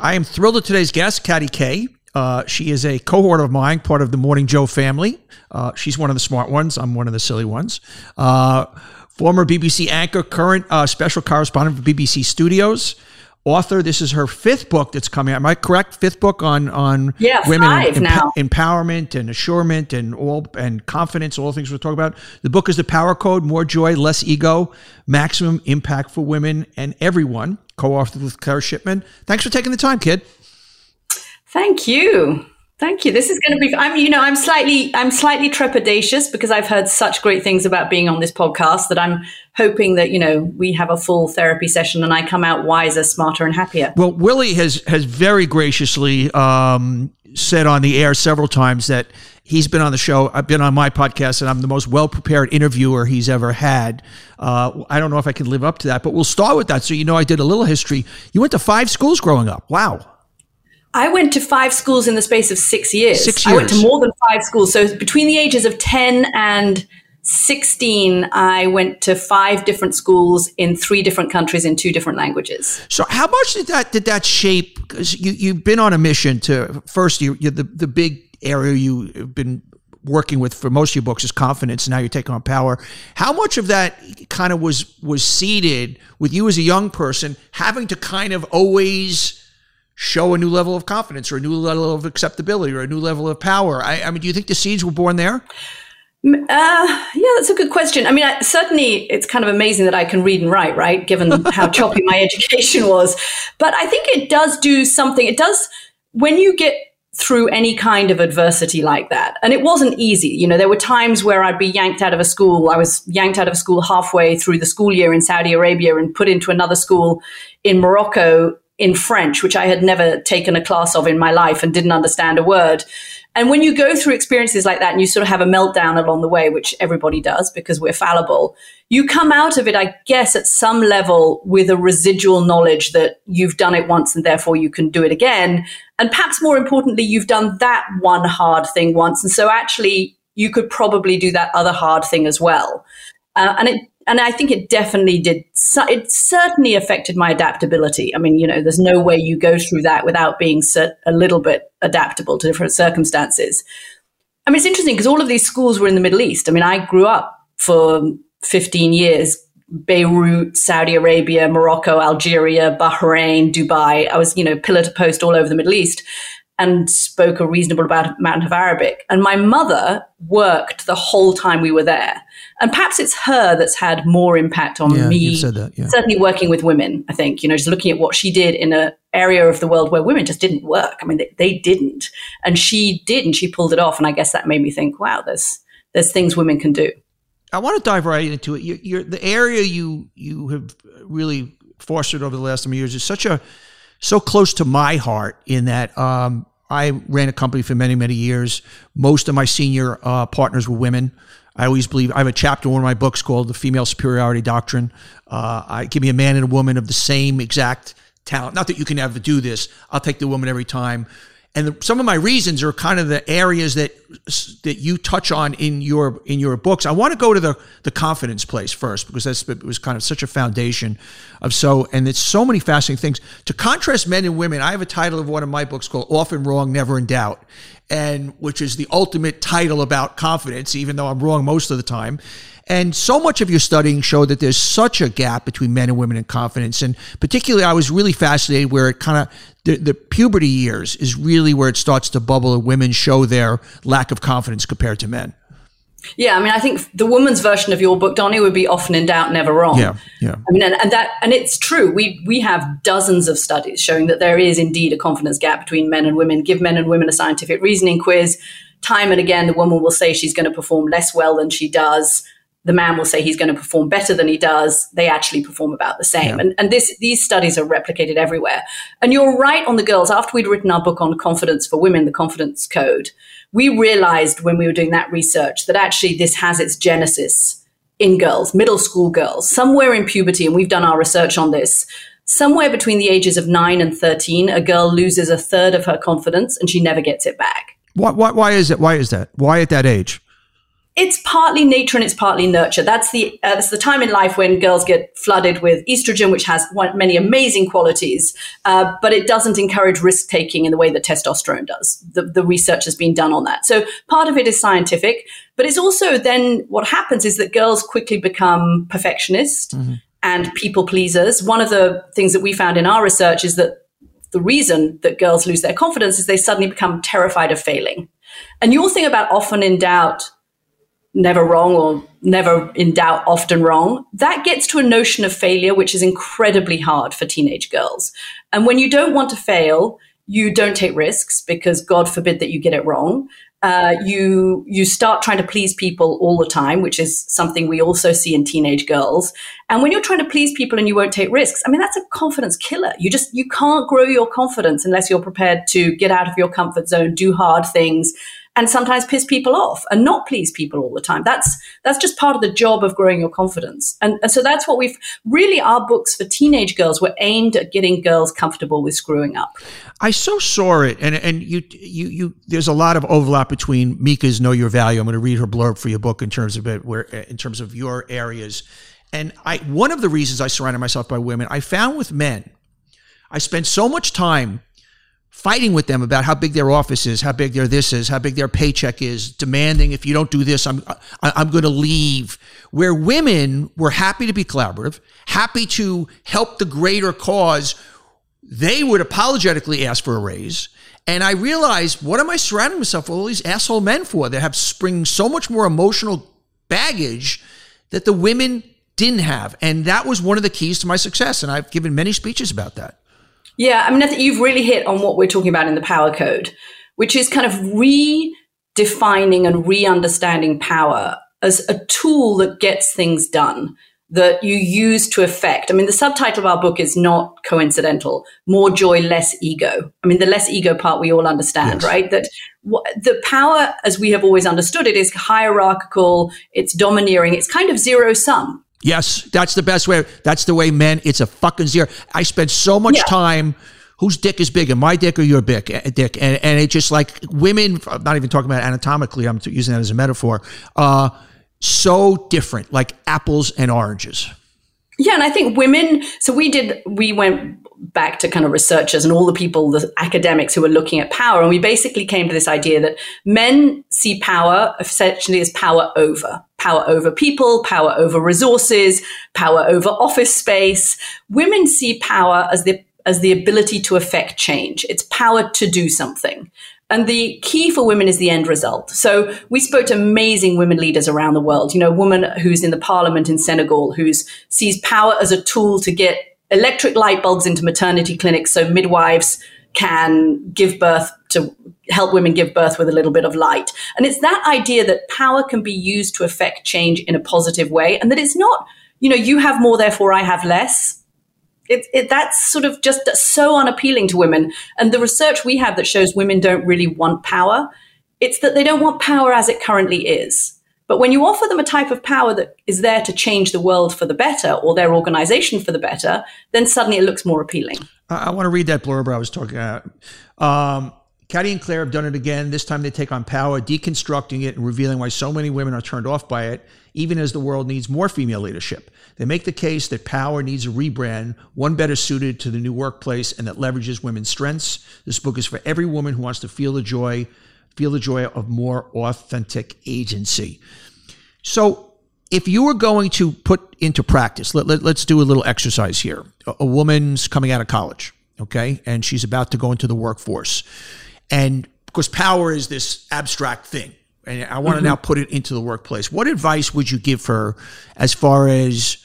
I am thrilled to today's guest, Katty Kay. Uh, she is a cohort of mine, part of the Morning Joe family. Uh, she's one of the smart ones. I'm one of the silly ones. Uh, former BBC anchor, current uh, special correspondent for BBC Studios. Author. This is her fifth book that's coming out. Am I correct? Fifth book on on yeah, women emp- now. empowerment and assurement and all and confidence. All the things we're talking about. The book is the Power Code: More Joy, Less Ego, Maximum Impact for Women and Everyone. Co-authored with Claire Shipman. Thanks for taking the time, kid. Thank you. Thank you. This is going to be. I'm, you know, I'm slightly, I'm slightly trepidatious because I've heard such great things about being on this podcast that I'm hoping that you know we have a full therapy session and I come out wiser, smarter, and happier. Well, Willie has has very graciously um, said on the air several times that he's been on the show. I've been on my podcast, and I'm the most well prepared interviewer he's ever had. Uh, I don't know if I can live up to that, but we'll start with that. So you know, I did a little history. You went to five schools growing up. Wow. I went to five schools in the space of six years. Six I went to more than five schools. So between the ages of 10 and 16, I went to five different schools in three different countries in two different languages. So how much did that did that shape? Because you you've been on a mission to first you you the the big area you've been working with for most of your books is confidence. And now you're taking on power. How much of that kind of was was seeded with you as a young person having to kind of always show a new level of confidence or a new level of acceptability or a new level of power? I, I mean, do you think the seeds were born there? Uh, yeah, that's a good question. I mean, I, certainly it's kind of amazing that I can read and write, right? Given how choppy my education was. But I think it does do something. It does, when you get through any kind of adversity like that, and it wasn't easy. You know, there were times where I'd be yanked out of a school. I was yanked out of school halfway through the school year in Saudi Arabia and put into another school in Morocco in French, which I had never taken a class of in my life and didn't understand a word. And when you go through experiences like that and you sort of have a meltdown along the way, which everybody does because we're fallible, you come out of it, I guess, at some level with a residual knowledge that you've done it once and therefore you can do it again. And perhaps more importantly, you've done that one hard thing once. And so actually, you could probably do that other hard thing as well. Uh, and it and I think it definitely did. It certainly affected my adaptability. I mean, you know, there's no way you go through that without being a little bit adaptable to different circumstances. I mean, it's interesting because all of these schools were in the Middle East. I mean, I grew up for 15 years Beirut, Saudi Arabia, Morocco, Algeria, Bahrain, Dubai. I was, you know, pillar to post all over the Middle East and spoke a reasonable amount of Arabic. And my mother worked the whole time we were there. And perhaps it's her that's had more impact on Yeah, me. that, yeah. Certainly working with women, I think, you know, just looking at what she did in an area of the world where women just didn't work. I mean, they, they didn't. And she did, and she pulled it off. And I guess that made me think, wow, there's, there's things women can do. I want to dive right into it. You're, you're, the area you you have really fostered over the last number of years is such a so close to my heart in that um, I ran a company for many many years. Most of my senior uh, partners were women. I always believe I have a chapter in one of my books called "The Female Superiority Doctrine." Uh, I give me a man and a woman of the same exact talent. Not that you can ever do this. I'll take the woman every time. And the, some of my reasons are kind of the areas that that you touch on in your in your books. I want to go to the the confidence place first because that's it was kind of such a foundation of so and it's so many fascinating things. To contrast men and women, I have a title of one of my books called "Often Wrong, Never in Doubt," and which is the ultimate title about confidence, even though I'm wrong most of the time. And so much of your studying showed that there's such a gap between men and women in confidence. And particularly, I was really fascinated where it kind of, the, the puberty years is really where it starts to bubble and women show their lack of confidence compared to men. Yeah, I mean, I think the woman's version of your book, Donny, would be often in doubt, never wrong. Yeah, yeah. I mean, and, and that, and it's true. We we have dozens of studies showing that there is indeed a confidence gap between men and women. Give men and women a scientific reasoning quiz. Time and again, the woman will say she's going to perform less well than she does. The man will say he's going to perform better than he does. They actually perform about the same. Yeah. And, and this, these studies are replicated everywhere. And you're right on the girls. After we'd written our book on confidence for women, the confidence code, we realized when we were doing that research that actually this has its genesis in girls, middle school girls, somewhere in puberty. And we've done our research on this. Somewhere between the ages of nine and 13, a girl loses a third of her confidence and she never gets it back. Why, why, why is it? Why is that? Why at that age? It's partly nature and it's partly nurture. That's the uh, that's the time in life when girls get flooded with estrogen, which has one, many amazing qualities, uh, but it doesn't encourage risk taking in the way that testosterone does. The, the research has been done on that. So part of it is scientific, but it's also then what happens is that girls quickly become perfectionists mm-hmm. and people pleasers. One of the things that we found in our research is that the reason that girls lose their confidence is they suddenly become terrified of failing. And your thing about often in doubt never wrong or never in doubt, often wrong, that gets to a notion of failure, which is incredibly hard for teenage girls. And when you don't want to fail, you don't take risks because God forbid that you get it wrong. Uh, you you start trying to please people all the time, which is something we also see in teenage girls. And when you're trying to please people and you won't take risks, I mean that's a confidence killer. You just you can't grow your confidence unless you're prepared to get out of your comfort zone, do hard things, and sometimes piss people off and not please people all the time. That's that's just part of the job of growing your confidence. And, and so that's what we've really our books for teenage girls were aimed at getting girls comfortable with screwing up. I so saw it, and and you you you. There's a lot of overlap between Mika's Know Your Value. I'm going to read her blurb for your book in terms of it, where in terms of your areas. And I one of the reasons I surrounded myself by women, I found with men, I spent so much time fighting with them about how big their office is, how big their this is, how big their paycheck is, demanding if you don't do this, I'm I'm going to leave. Where women were happy to be collaborative, happy to help the greater cause, they would apologetically ask for a raise. And I realized, what am I surrounding myself with all these asshole men for? that have spring so much more emotional baggage that the women didn't have. And that was one of the keys to my success. And I've given many speeches about that. Yeah, I mean, I think you've really hit on what we're talking about in the power code, which is kind of redefining and re understanding power as a tool that gets things done that you use to affect. I mean, the subtitle of our book is not coincidental more joy, less ego. I mean, the less ego part we all understand, yes. right? That w- the power, as we have always understood it, is hierarchical, it's domineering, it's kind of zero sum. Yes, that's the best way. That's the way men. It's a fucking zero. I spend so much yeah. time. Whose dick is bigger, my dick or your dick? Dick, and and it's just like women. I'm not even talking about anatomically. I'm using that as a metaphor. Uh, so different, like apples and oranges. Yeah, and I think women. So we did. We went back to kind of researchers and all the people, the academics who were looking at power, and we basically came to this idea that men see power essentially as power over, power over people, power over resources, power over office space. Women see power as the as the ability to affect change. It's power to do something. And the key for women is the end result. So we spoke to amazing women leaders around the world. You know, a woman who's in the parliament in Senegal who sees power as a tool to get electric light bulbs into maternity clinics so midwives can give birth to help women give birth with a little bit of light. And it's that idea that power can be used to affect change in a positive way and that it's not, you know, you have more, therefore I have less it, it, that's sort of just so unappealing to women. And the research we have that shows women don't really want power, it's that they don't want power as it currently is. But when you offer them a type of power that is there to change the world for the better or their organization for the better, then suddenly it looks more appealing. I, I want to read that blurb I was talking about. Um, Katty and Claire have done it again. This time they take on power, deconstructing it and revealing why so many women are turned off by it, even as the world needs more female leadership. They make the case that power needs a rebrand, one better suited to the new workplace and that leverages women's strengths. This book is for every woman who wants to feel the joy, feel the joy of more authentic agency. So, if you were going to put into practice, let, let, us do a little exercise here. A, a woman's coming out of college, okay, and she's about to go into the workforce. And of course, power is this abstract thing. And I want to mm-hmm. now put it into the workplace. What advice would you give her as far as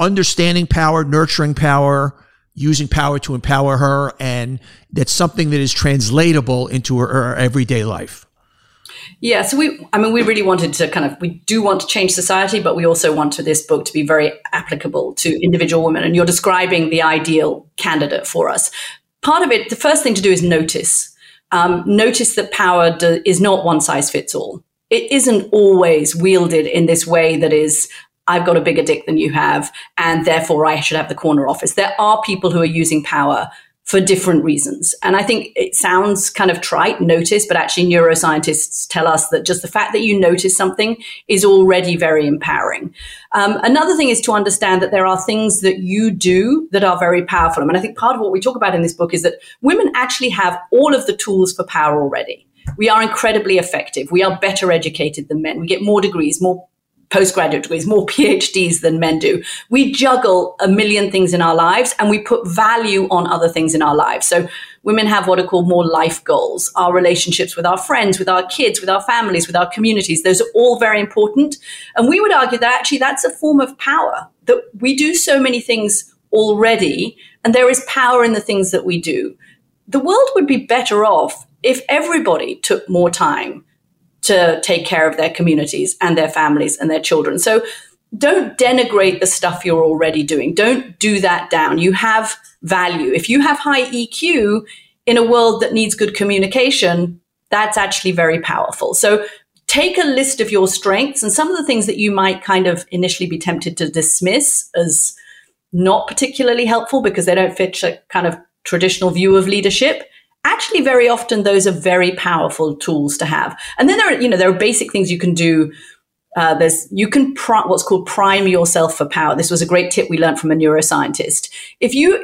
understanding power, nurturing power, using power to empower her, and that's something that is translatable into her, her everyday life. Yeah, so we, I mean, we really wanted to kind of, we do want to change society, but we also want this book to be very applicable to individual women. And you're describing the ideal candidate for us. Part of it, the first thing to do is notice. Um, notice that power do, is not one size fits all. It isn't always wielded in this way that is I've got a bigger dick than you have, and therefore I should have the corner office. There are people who are using power for different reasons. And I think it sounds kind of trite, notice, but actually neuroscientists tell us that just the fact that you notice something is already very empowering. Um, another thing is to understand that there are things that you do that are very powerful. Mean, I think part of what we talk about in this book is that women actually have all of the tools for power already. We are incredibly effective. We are better educated than men. We get more degrees, more postgraduate degrees, more PhDs than men do. We juggle a million things in our lives and we put value on other things in our lives. So women have what are called more life goals, our relationships with our friends, with our kids, with our families, with our communities. Those are all very important. And we would argue that actually that's a form of power, that we do so many things already and there is power in the things that we do. The world would be better off if everybody took more time to take care of their communities and their families and their children. So don't denigrate the stuff you're already doing. Don't do that down. You have value. If you have high EQ in a world that needs good communication, that's actually very powerful. So take a list of your strengths and some of the things that you might kind of initially be tempted to dismiss as not particularly helpful because they don't fit a kind of traditional view of leadership actually very often those are very powerful tools to have. And then there are, you know, there are basic things you can do. Uh, there's you can pr- what's called prime yourself for power. This was a great tip we learned from a neuroscientist. If you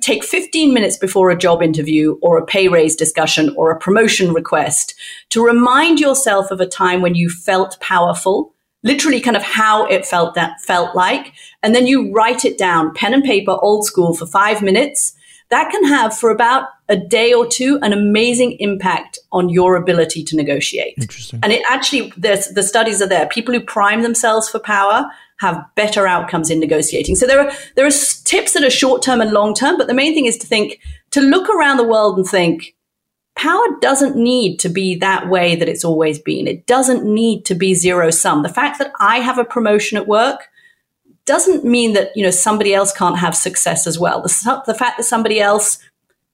take 15 minutes before a job interview or a pay raise discussion or a promotion request to remind yourself of a time when you felt powerful, literally kind of how it felt that felt like, and then you write it down, pen and paper, old school, for five minutes that can have for about a day or two an amazing impact on your ability to negotiate. Interesting. And it actually, the studies are there. People who prime themselves for power have better outcomes in negotiating. So there are there are tips that are short term and long term, but the main thing is to think to look around the world and think power doesn't need to be that way that it's always been. It doesn't need to be zero sum. The fact that I have a promotion at work doesn't mean that you know somebody else can't have success as well. The, the fact that somebody else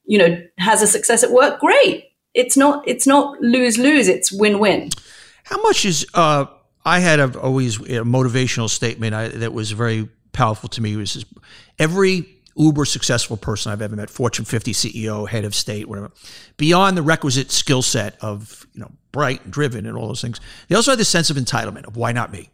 you know has a success at work, great. It's not it's not lose lose. It's win win. How much is uh, I had a, always a motivational statement I, that was very powerful to me. Was every uber successful person I've ever met, Fortune 50 CEO, head of state, whatever, beyond the requisite skill set of you know bright and driven and all those things, they also had this sense of entitlement of why not me.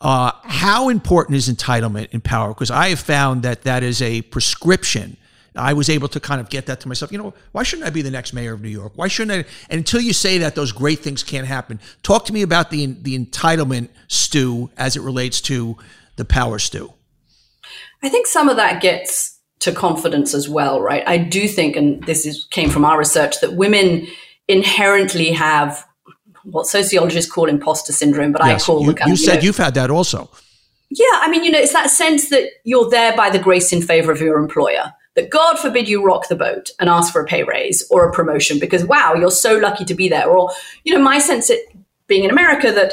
Uh, how important is entitlement in power? Because I have found that that is a prescription. I was able to kind of get that to myself. You know, why shouldn't I be the next mayor of New York? Why shouldn't I? And until you say that, those great things can't happen. Talk to me about the the entitlement stew as it relates to the power stew. I think some of that gets to confidence as well, right? I do think, and this is came from our research, that women inherently have what sociologists call imposter syndrome, but yes, I call you, the kind you said you know, you've had that also. Yeah, I mean, you know, it's that sense that you're there by the grace in favor of your employer. That God forbid you rock the boat and ask for a pay raise or a promotion because wow, you're so lucky to be there. Or, you know, my sense it being in America that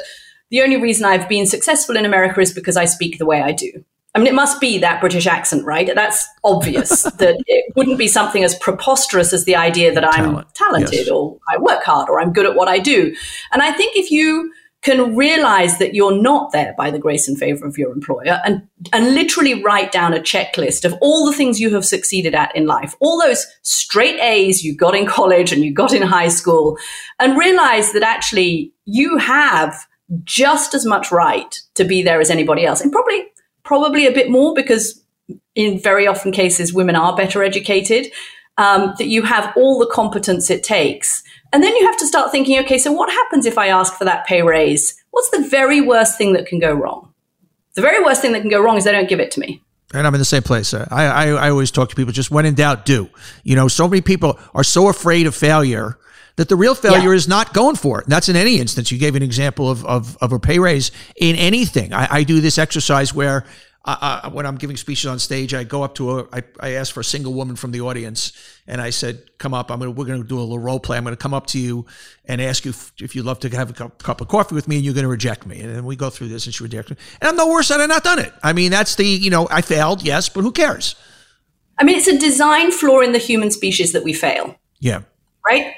the only reason I've been successful in America is because I speak the way I do. I mean, it must be that British accent, right? That's obvious that it wouldn't be something as preposterous as the idea that I'm Talent. talented yes. or I work hard or I'm good at what I do. And I think if you can realize that you're not there by the grace and favor of your employer and, and literally write down a checklist of all the things you have succeeded at in life, all those straight A's you got in college and you got in high school, and realize that actually you have just as much right to be there as anybody else. And probably probably a bit more because in very often cases women are better educated um, that you have all the competence it takes and then you have to start thinking okay so what happens if i ask for that pay raise what's the very worst thing that can go wrong the very worst thing that can go wrong is they don't give it to me and I'm in the same place. I, I, I always talk to people just when in doubt, do. You know, so many people are so afraid of failure that the real failure yeah. is not going for it. And that's in any instance. You gave an example of, of, of a pay raise in anything. I, I do this exercise where uh, when I'm giving speeches on stage, I go up to a, I, I ask for a single woman from the audience, and I said, "Come up. I'm gonna, we're going to do a little role play. I'm going to come up to you and ask you if, if you'd love to have a cup, cup, of coffee with me, and you're going to reject me." And then we go through this, and she rejects me. And I'm no worse than I've not done it. I mean, that's the you know, I failed, yes, but who cares? I mean, it's a design flaw in the human species that we fail. Yeah. Right.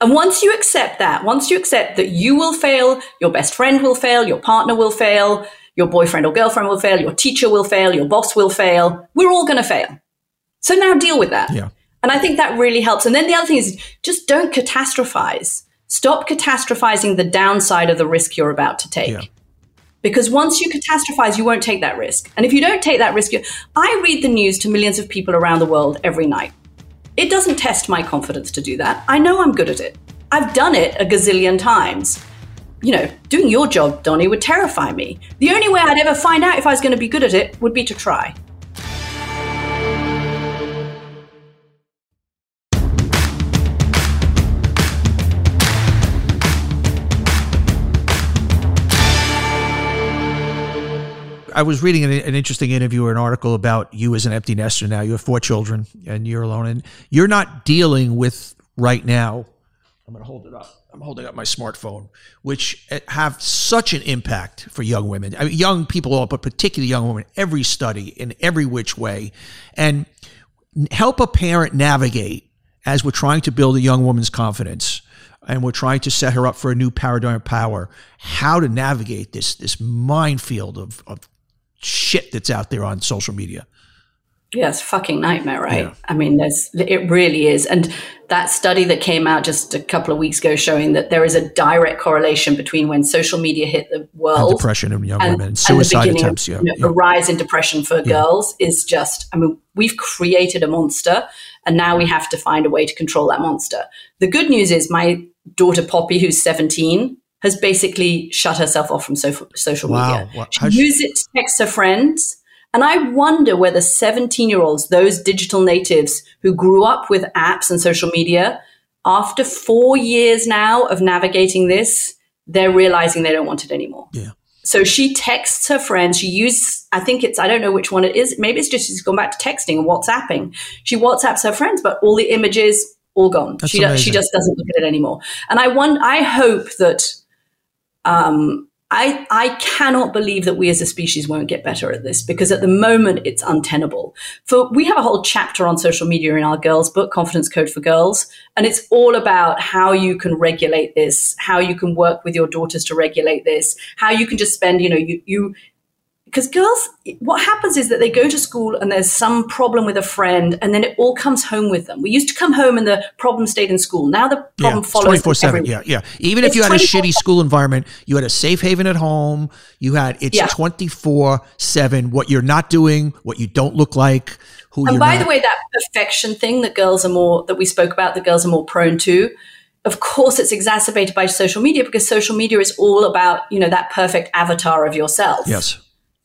And once you accept that, once you accept that you will fail, your best friend will fail, your partner will fail, your boyfriend or girlfriend will fail, your teacher will fail, your boss will fail, we're all going to fail. So now deal with that. Yeah. And I think that really helps. And then the other thing is just don't catastrophize. Stop catastrophizing the downside of the risk you're about to take. Yeah. Because once you catastrophize, you won't take that risk. And if you don't take that risk, I read the news to millions of people around the world every night. It doesn't test my confidence to do that. I know I'm good at it. I've done it a gazillion times. You know, doing your job, Donny, would terrify me. The only way I'd ever find out if I was going to be good at it would be to try. I was reading an, an, interesting interview or an article about you as an empty nester now. You have four children and you're alone, and you're not dealing with right now. I'm going to hold it up. I'm holding up my smartphone, which eh, have such an impact for young women, I mean, young people, all, but particularly young women. Every study in every which way, and help a parent navigate as we're trying to build a young woman's confidence and we're trying to set her up for a new paradigm of power how to navigate this this minefield of, of shit that's out there on social media. Yeah, it's fucking nightmare, right? Yeah. I mean, there's it really is. And that study that came out just a couple of weeks ago showing that there is a direct correlation between when social media hit the world, and depression in young and, women, suicide attempts, yeah, you know, yeah. the rise in depression for girls is just. I mean, we've created a monster, and now we have to find a way to control that monster. The good news is, my daughter Poppy, who's 17, has basically shut herself off from so- social wow. media. She uses it to text her friends. And I wonder whether 17 year olds, those digital natives who grew up with apps and social media, after four years now of navigating this, they're realizing they don't want it anymore. Yeah. So she texts her friends. She uses, I think it's, I don't know which one it is. Maybe it's just she's gone back to texting and WhatsApping. She WhatsApps her friends, but all the images, all gone. That's she, she just doesn't look at it anymore. And I want, I hope that um, I, I cannot believe that we as a species won't get better at this because at the moment it's untenable. For we have a whole chapter on social media in our girls book, Confidence Code for Girls, and it's all about how you can regulate this, how you can work with your daughters to regulate this, how you can just spend, you know, you you because girls what happens is that they go to school and there's some problem with a friend and then it all comes home with them we used to come home and the problem stayed in school now the problem yeah, follows 24 7 yeah yeah even it's if you had a shitty school environment you had a safe haven at home you had it's yeah. 24 7 what you're not doing what you don't look like who and by not. the way that perfection thing that girls are more that we spoke about that girls are more prone to of course it's exacerbated by social media because social media is all about you know that perfect avatar of yourself yes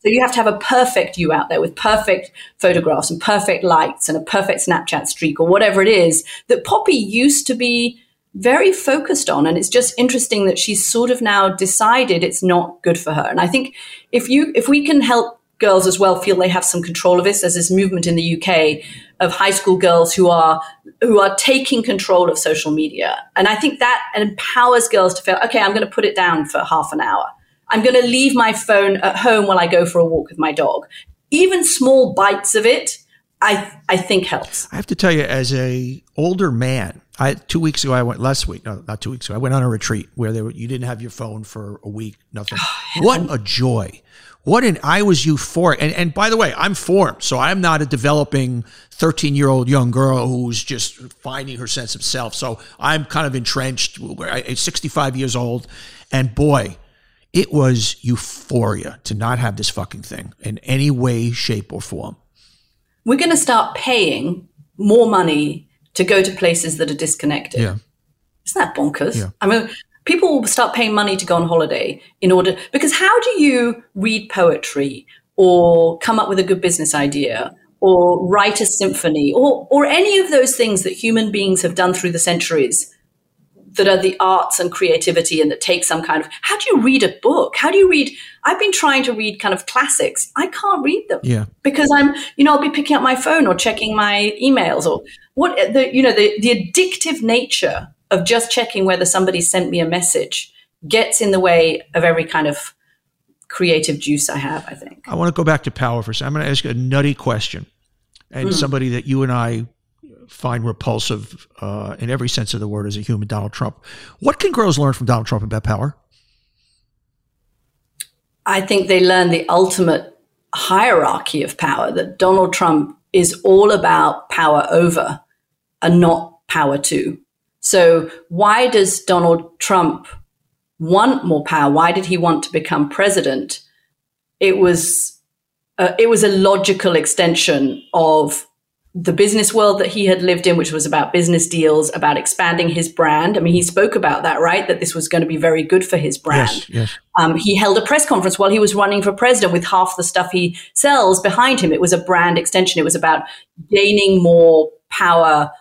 so you have to have a perfect you out there with perfect photographs and perfect lights and a perfect Snapchat streak or whatever it is that Poppy used to be very focused on. And it's just interesting that she's sort of now decided it's not good for her. And I think if you if we can help girls as well feel they have some control of this, there's this movement in the UK of high school girls who are who are taking control of social media. And I think that empowers girls to feel, okay, I'm going to put it down for half an hour. I'm going to leave my phone at home while I go for a walk with my dog. Even small bites of it, I I think helps. I have to tell you, as a older man, I two weeks ago I went last week, no, not two weeks ago. I went on a retreat where there, you didn't have your phone for a week, nothing. what a joy! What an I was euphoric. And and by the way, I'm formed, so I'm not a developing 13 year old young girl who's just finding her sense of self. So I'm kind of entrenched. I'm 65 years old, and boy it was euphoria to not have this fucking thing in any way, shape, or form. We're going to start paying more money to go to places that are disconnected. Yeah. Isn't that bonkers? Yeah. I mean, people will start paying money to go on holiday in order, because how do you read poetry or come up with a good business idea or write a symphony or, or any of those things that human beings have done through the centuries that are the arts and creativity and that take some kind of how do you read a book? How do you read i've been trying to read kind of classics. I can't read them. Yeah. Because i'm you know i'll be picking up my phone or checking my emails or what the you know the, the addictive nature of just checking whether somebody sent me a message gets in the way of every kind of creative juice i have i think. I want to go back to power for a second i'm going to ask you a nutty question. And mm. somebody that you and i find repulsive uh, in every sense of the word as a human, Donald Trump. What can girls learn from Donald Trump about power? I think they learn the ultimate hierarchy of power that Donald Trump is all about power over. and not power to. So why does Donald Trump want more power? Why did he want to become president? It was uh, it was a logical extension of the business world that he had lived in, which was about business deals, about expanding his brand. I mean, he spoke about that, right? That this was going to be very good for his brand. Yes, yes. Um, he held a press conference while he was running for president with half the stuff he sells behind him. It was a brand extension. It was about gaining more power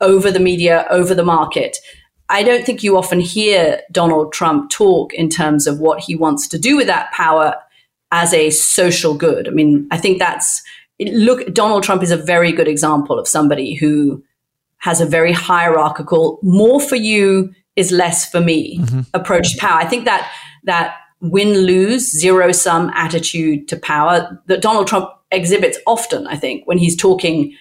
over the media, over the market. I don't think you often hear Donald Trump talk in terms of what he wants to do with that power as a social good. I mean, I think that's look, Donald Trump is a very good example of somebody who has a very hierarchical, more for you is less for me mm-hmm. approach to power. I think that that win lose zero sum attitude to power that Donald Trump exhibits often. I think when he's talking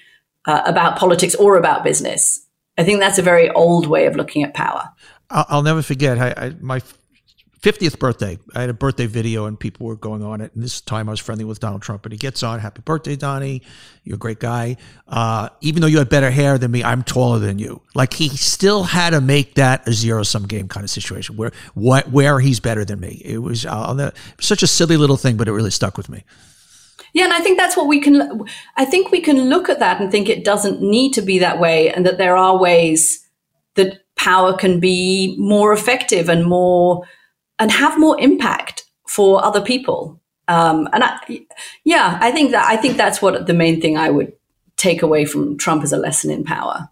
uh, about politics or about business, I think that's a very old way of looking at power. I'll, I'll never forget I, I, my 50th birthday. I had a birthday video and people were going on it. And this time I was friendly with Donald Trump, and he gets on, Happy birthday, Donny. You're a great guy. Uh, even though you had better hair than me, I'm taller than you. Like he still had to make that a zero sum game kind of situation where what, where he's better than me. It was uh, such a silly little thing, but it really stuck with me. Yeah, and I think that's what we can. I think we can look at that and think it doesn't need to be that way, and that there are ways that power can be more effective and more and have more impact for other people. Um, and I, yeah, I think that I think that's what the main thing I would take away from Trump as a lesson in power.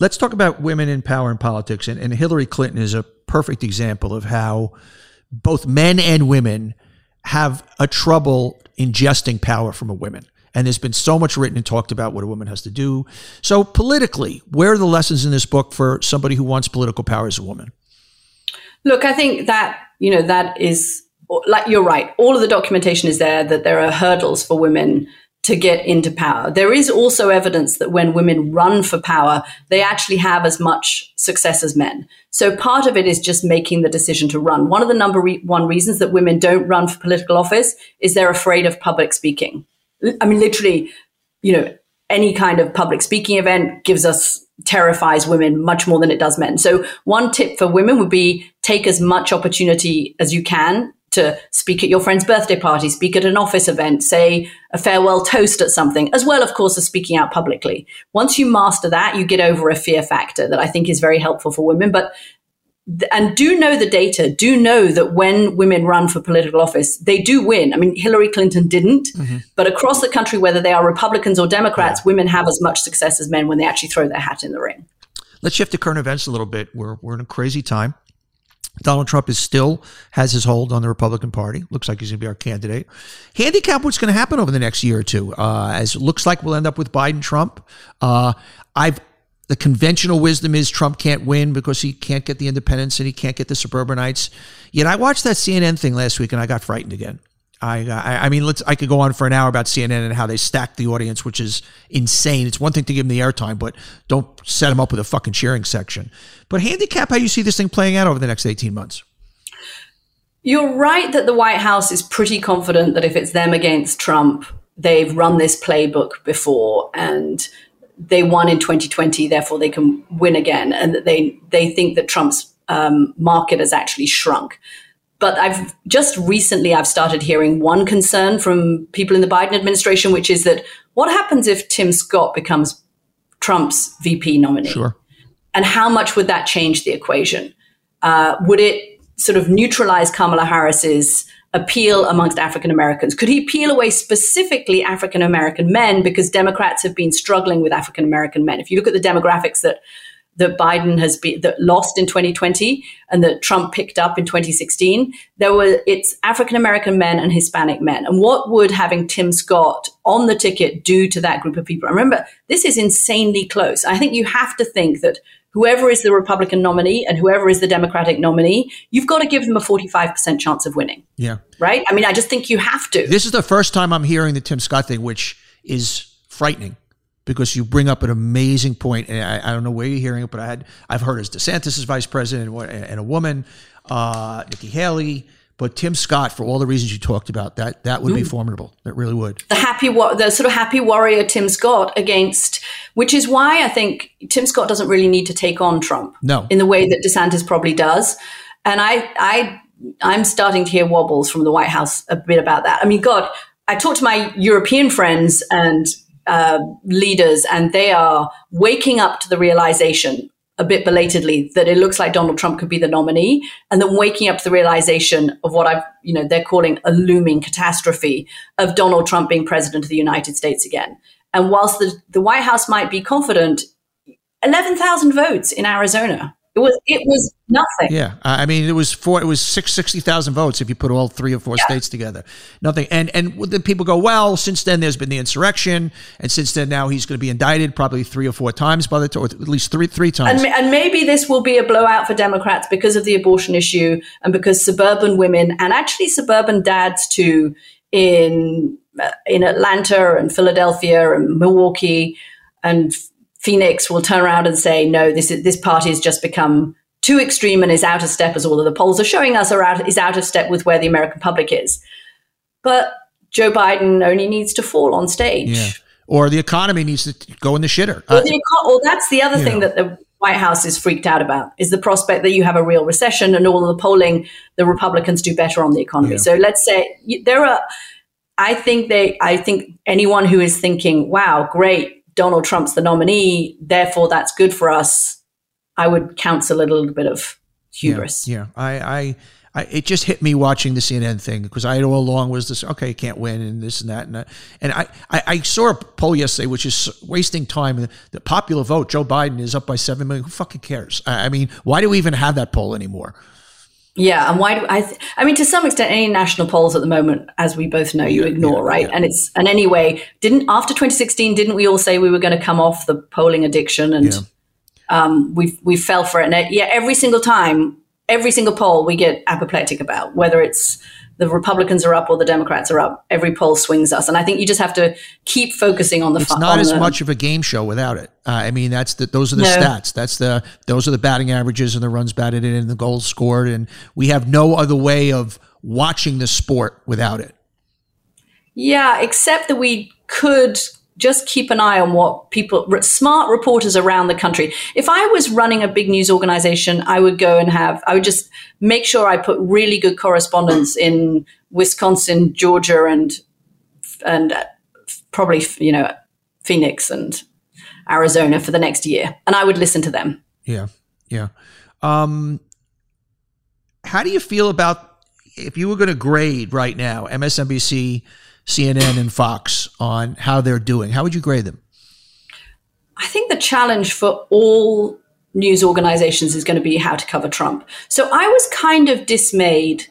Let's talk about women in power in politics, and, and Hillary Clinton is a perfect example of how both men and women have a trouble ingesting power from a woman. And there's been so much written and talked about what a woman has to do. So, politically, where are the lessons in this book for somebody who wants political power as a woman? Look, I think that, you know, that is like you're right. All of the documentation is there that there are hurdles for women to get into power. There is also evidence that when women run for power, they actually have as much success as men. So part of it is just making the decision to run. One of the number one reasons that women don't run for political office is they're afraid of public speaking. I mean, literally, you know, any kind of public speaking event gives us terrifies women much more than it does men. So one tip for women would be take as much opportunity as you can to speak at your friend's birthday party, speak at an office event, say a farewell toast at something, as well, of course, as speaking out publicly. Once you master that, you get over a fear factor that I think is very helpful for women. But and do know the data, do know that when women run for political office, they do win. I mean, Hillary Clinton didn't, mm-hmm. but across the country, whether they are Republicans or Democrats, yeah. women have as much success as men when they actually throw their hat in the ring. Let's shift to current events a little bit. We're, we're in a crazy time. Donald Trump is still has his hold on the Republican Party. Looks like he's going to be our candidate. Handicap what's going to happen over the next year or two. Uh, as it looks like we'll end up with Biden Trump. Uh, I've the conventional wisdom is Trump can't win because he can't get the independents and he can't get the suburbanites. Yet I watched that CNN thing last week and I got frightened again. I, uh, I, I mean, let's. I could go on for an hour about CNN and how they stack the audience, which is insane. It's one thing to give them the airtime, but don't set them up with a fucking cheering section. But handicap how you see this thing playing out over the next eighteen months. You're right that the White House is pretty confident that if it's them against Trump, they've run this playbook before and they won in 2020, therefore they can win again, and that they they think that Trump's um, market has actually shrunk. But I've just recently I've started hearing one concern from people in the Biden administration, which is that what happens if Tim Scott becomes Trump's VP nominee? Sure. And how much would that change the equation? Uh, would it sort of neutralize Kamala Harris's appeal amongst African Americans? Could he peel away specifically African American men because Democrats have been struggling with African American men? If you look at the demographics that that Biden has been that lost in 2020 and that Trump picked up in 2016, there were it's African American men and Hispanic men. And what would having Tim Scott on the ticket do to that group of people? I remember, this is insanely close. I think you have to think that whoever is the Republican nominee and whoever is the Democratic nominee, you've got to give them a 45% chance of winning. Yeah. Right? I mean, I just think you have to. This is the first time I'm hearing the Tim Scott thing, which is frightening because you bring up an amazing point. and I, I, don't know where you're hearing it, but I had I've heard as DeSantis is vice president and, and a woman, uh, Nikki Haley, But Tim Scott, for all the reasons you talked about, that that would mm. be formidable. That really would. The happy, the sort of happy warrior Tim Scott against, which is why I think Tim Scott doesn't really need to take on Trump. No, in the way that DeSantis probably does. And I, I, I'm starting to hear wobbles from the White House a bit about that. I mean, God, I talked to my European friends and uh, leaders, and they are waking up to the realization a bit belatedly that it looks like Donald Trump could be the nominee, and then waking up to the realization of what I've, you know, they're calling a looming catastrophe of Donald Trump being president of the United States again. And whilst the, the White House might be confident, 11,000 votes in Arizona it was it was nothing. Yeah, I mean it was four. It was six sixty thousand votes if you put all three or four yeah. states together. Nothing. And and the people go well. Since then, there's been the insurrection, and since then now he's going to be indicted probably three or four times by the or at least three three times. And, and maybe this will be a blowout for Democrats because of the abortion issue and because suburban women and actually suburban dads too in uh, in Atlanta and Philadelphia and Milwaukee and Phoenix will turn around and say, no, this is, this party has just become too extreme and is out of step, as all of the polls are showing us, are out, is out of step with where the American public is. But Joe Biden only needs to fall on stage. Yeah. Or the economy needs to go in the shitter. Or, the, or that's the other thing know. that the White House is freaked out about is the prospect that you have a real recession and all of the polling, the Republicans do better on the economy. Yeah. So let's say there are, I think they, I think anyone who is thinking, wow, great, Donald Trump's the nominee, therefore that's good for us, I would counsel a little bit of hubris. Yeah, yeah. I, I, I, it just hit me watching the CNN thing because I all along was this okay, can't win and this and that and that. and I, I, I saw a poll yesterday which is wasting time. The popular vote, Joe Biden is up by seven million. Who fucking cares? I, I mean, why do we even have that poll anymore? Yeah, and why do I? Th- I mean, to some extent, any national polls at the moment, as we both know, you ignore, yeah, right? Yeah. And it's and anyway, didn't after 2016, didn't we all say we were going to come off the polling addiction, and yeah. um, we we fell for it. And yeah, every single time, every single poll we get apoplectic about, whether it's the Republicans are up or the Democrats are up. Every poll swings us, and I think you just have to keep focusing on the. It's not as the, much of a game show without it. Uh, I mean, that's the those are the no. stats. That's the those are the batting averages and the runs batted in and the goals scored, and we have no other way of watching the sport without it. Yeah, except that we could just keep an eye on what people, smart reporters around the country. If I was running a big news organization, I would go and have, I would just make sure I put really good correspondents in Wisconsin, Georgia, and, and probably, you know, Phoenix and Arizona for the next year. And I would listen to them. Yeah. Yeah. Um, how do you feel about if you were going to grade right now MSNBC, CNN and Fox on how they're doing. How would you grade them? I think the challenge for all news organizations is going to be how to cover Trump. So I was kind of dismayed.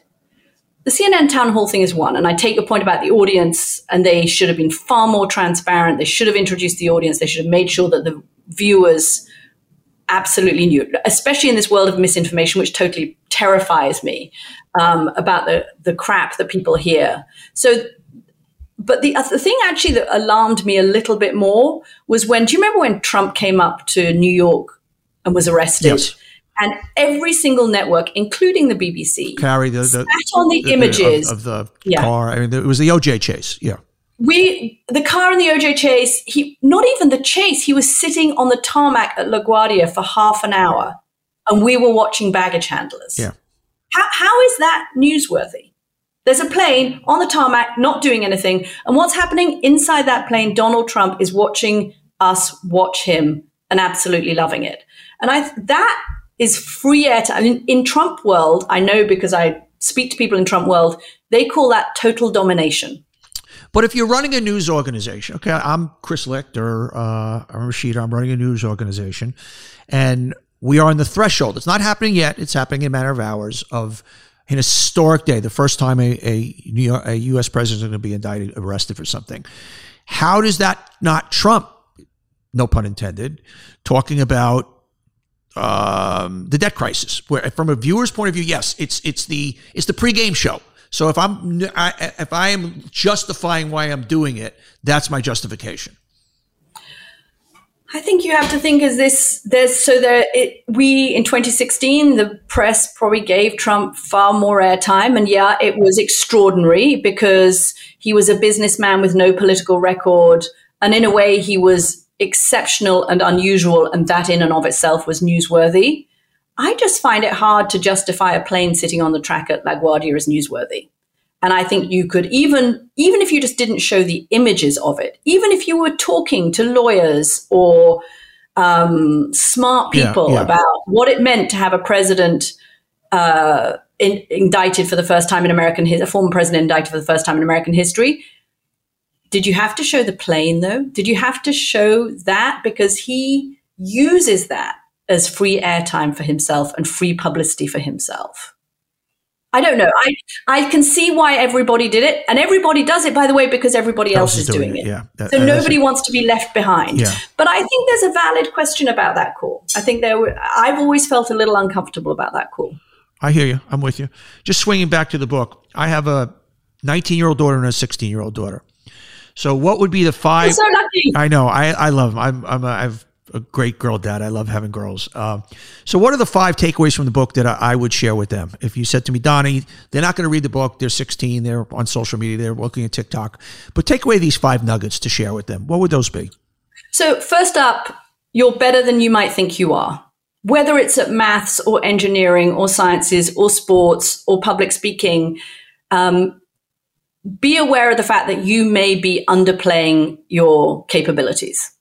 The CNN town hall thing is one, and I take your point about the audience, and they should have been far more transparent. They should have introduced the audience. They should have made sure that the viewers absolutely knew, especially in this world of misinformation, which totally terrifies me um, about the the crap that people hear. So but the other thing actually that alarmed me a little bit more was when do you remember when Trump came up to New York and was arrested? Yes. And every single network, including the BBC, carry the, the sat on the, the images of, of, the yeah. car. I mean, it was the OJ chase. Yeah, we the car in the OJ chase. He not even the chase. He was sitting on the tarmac at LaGuardia for half an hour, and we were watching baggage handlers. Yeah, how how is that newsworthy? There's a plane on the tarmac not doing anything. And what's happening inside that plane, Donald Trump is watching us watch him and absolutely loving it. And I that is free air time. In, in Trump world, I know because I speak to people in Trump world, they call that total domination. But if you're running a news organization, okay, I'm Chris Licht or uh, I'm Rashida, I'm running a news organization, and we are on the threshold. It's not happening yet. It's happening in a matter of hours of an historic day, the first time a, a, York, a U.S. president is going to be indicted, arrested for something. How does that not trump, no pun intended, talking about um, the debt crisis? Where, from a viewer's point of view, yes, it's it's the it's the pregame show. So if I'm I, if I am justifying why I'm doing it, that's my justification. I think you have to think as this. There's so there. It, we in 2016, the press probably gave Trump far more airtime, and yeah, it was extraordinary because he was a businessman with no political record, and in a way, he was exceptional and unusual, and that in and of itself was newsworthy. I just find it hard to justify a plane sitting on the track at LaGuardia as newsworthy. And I think you could even, even if you just didn't show the images of it, even if you were talking to lawyers or um, smart people yeah, yeah. about what it meant to have a president uh, in, indicted for the first time in American history, a former president indicted for the first time in American history. Did you have to show the plane though? Did you have to show that because he uses that as free airtime for himself and free publicity for himself? I don't know. I I can see why everybody did it, and everybody does it, by the way, because everybody else, else is, doing, doing it. it. Yeah. That, so nobody wants to be left behind. Yeah. But I think there's a valid question about that call. I think there. Were, I've always felt a little uncomfortable about that call. I hear you. I'm with you. Just swinging back to the book. I have a 19 year old daughter and a 16 year old daughter. So what would be the 5 You're so lucky. I know. I I love them. I'm I'm a, I've a great girl dad. I love having girls. Uh, so, what are the five takeaways from the book that I, I, would share with them? If you said to me, Donny, they're not going to read the book. They're 16. They're on social media. They're looking at TikTok. But take away these five nuggets to share with them. What would those be? So, first up, you're better than you might think you are. Whether it's at maths or engineering or sciences or sports or public speaking, um, be aware of the fact that you may be underplaying your capabilities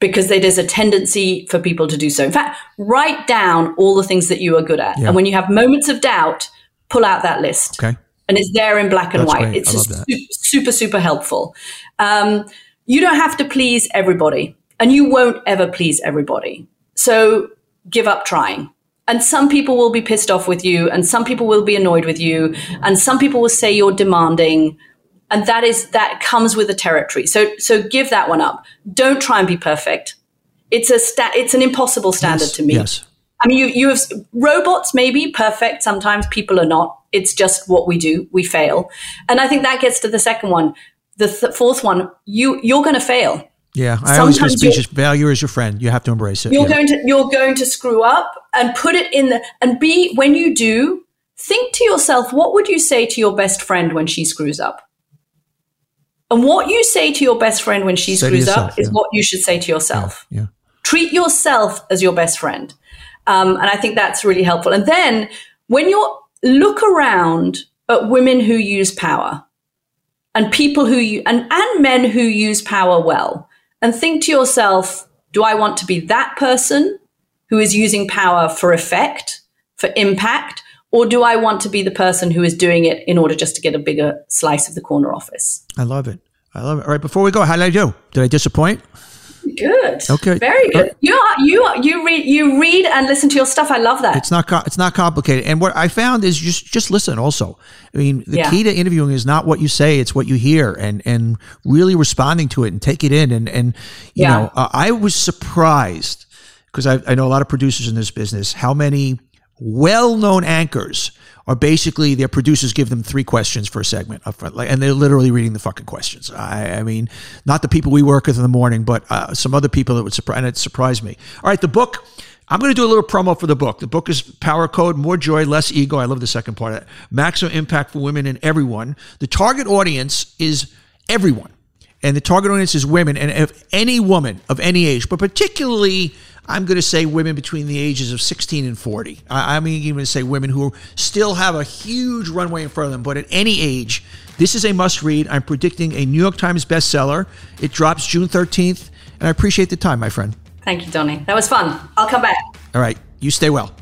because there's a tendency for people to do so. In fact, write down all the things that you are good at. Yeah. And when you have moments of doubt, pull out that list. Okay. And it's there in black and That's white. Great. It's super, super, super helpful. Um, you don't have to please everybody, and you won't ever please everybody. So give up trying. And some people will be pissed off with you, and some people will be annoyed with you, and some people will say you're demanding and that is that comes with the territory. So so give that one up. Don't try and be perfect. It's a sta- it's an impossible standard yes, to meet. Yes. I mean, you you have robots may be perfect. Sometimes people are not. It's just what we do. We fail, and I think that gets to the second one. The th- fourth one, you you're going to fail. Yeah, I Sometimes always give speeches. Failure is your friend. You have to embrace it. You're yeah. going to you're going to screw up and put it in the and be when you do. Think to yourself, what would you say to your best friend when she screws up? And what you say to your best friend when she say screws yourself, up is what you should say to yourself. Yeah, yeah. Treat yourself as your best friend. Um, and I think that's really helpful. And then when you look around at women who use power and people who you, and, and men who use power well, and think to yourself, do I want to be that person who is using power for effect, for impact? Or do I want to be the person who is doing it in order just to get a bigger slice of the corner office? I love it. I love it. All right, before we go, how did I do? Did I disappoint? Good. Okay. Very good. You are, you are, you read you read and listen to your stuff. I love that. It's not it's not complicated. And what I found is just just listen. Also, I mean, the yeah. key to interviewing is not what you say; it's what you hear, and and really responding to it and take it in. And and you yeah. know, uh, I was surprised because I, I know a lot of producers in this business how many well-known anchors are basically their producers give them three questions for a segment up front, like, and they're literally reading the fucking questions. I, I mean, not the people we work with in the morning, but uh, some other people that would surprise, and it surprised me. All right, the book. I'm going to do a little promo for the book. The book is Power Code, More Joy, Less Ego. I love the second part of that. Maximum impact for women and everyone. The target audience is everyone. And the target audience is women. And if any woman of any age, but particularly I'm going to say women between the ages of 16 and 40. I, am even going to say women who still have a huge runway in front of them, but at any age, this is a must read. I'm predicting a New York Times bestseller. It drops June 13th, and I appreciate the time, my friend. Thank you, Donny. That was fun. I'll come back. All right. You stay well.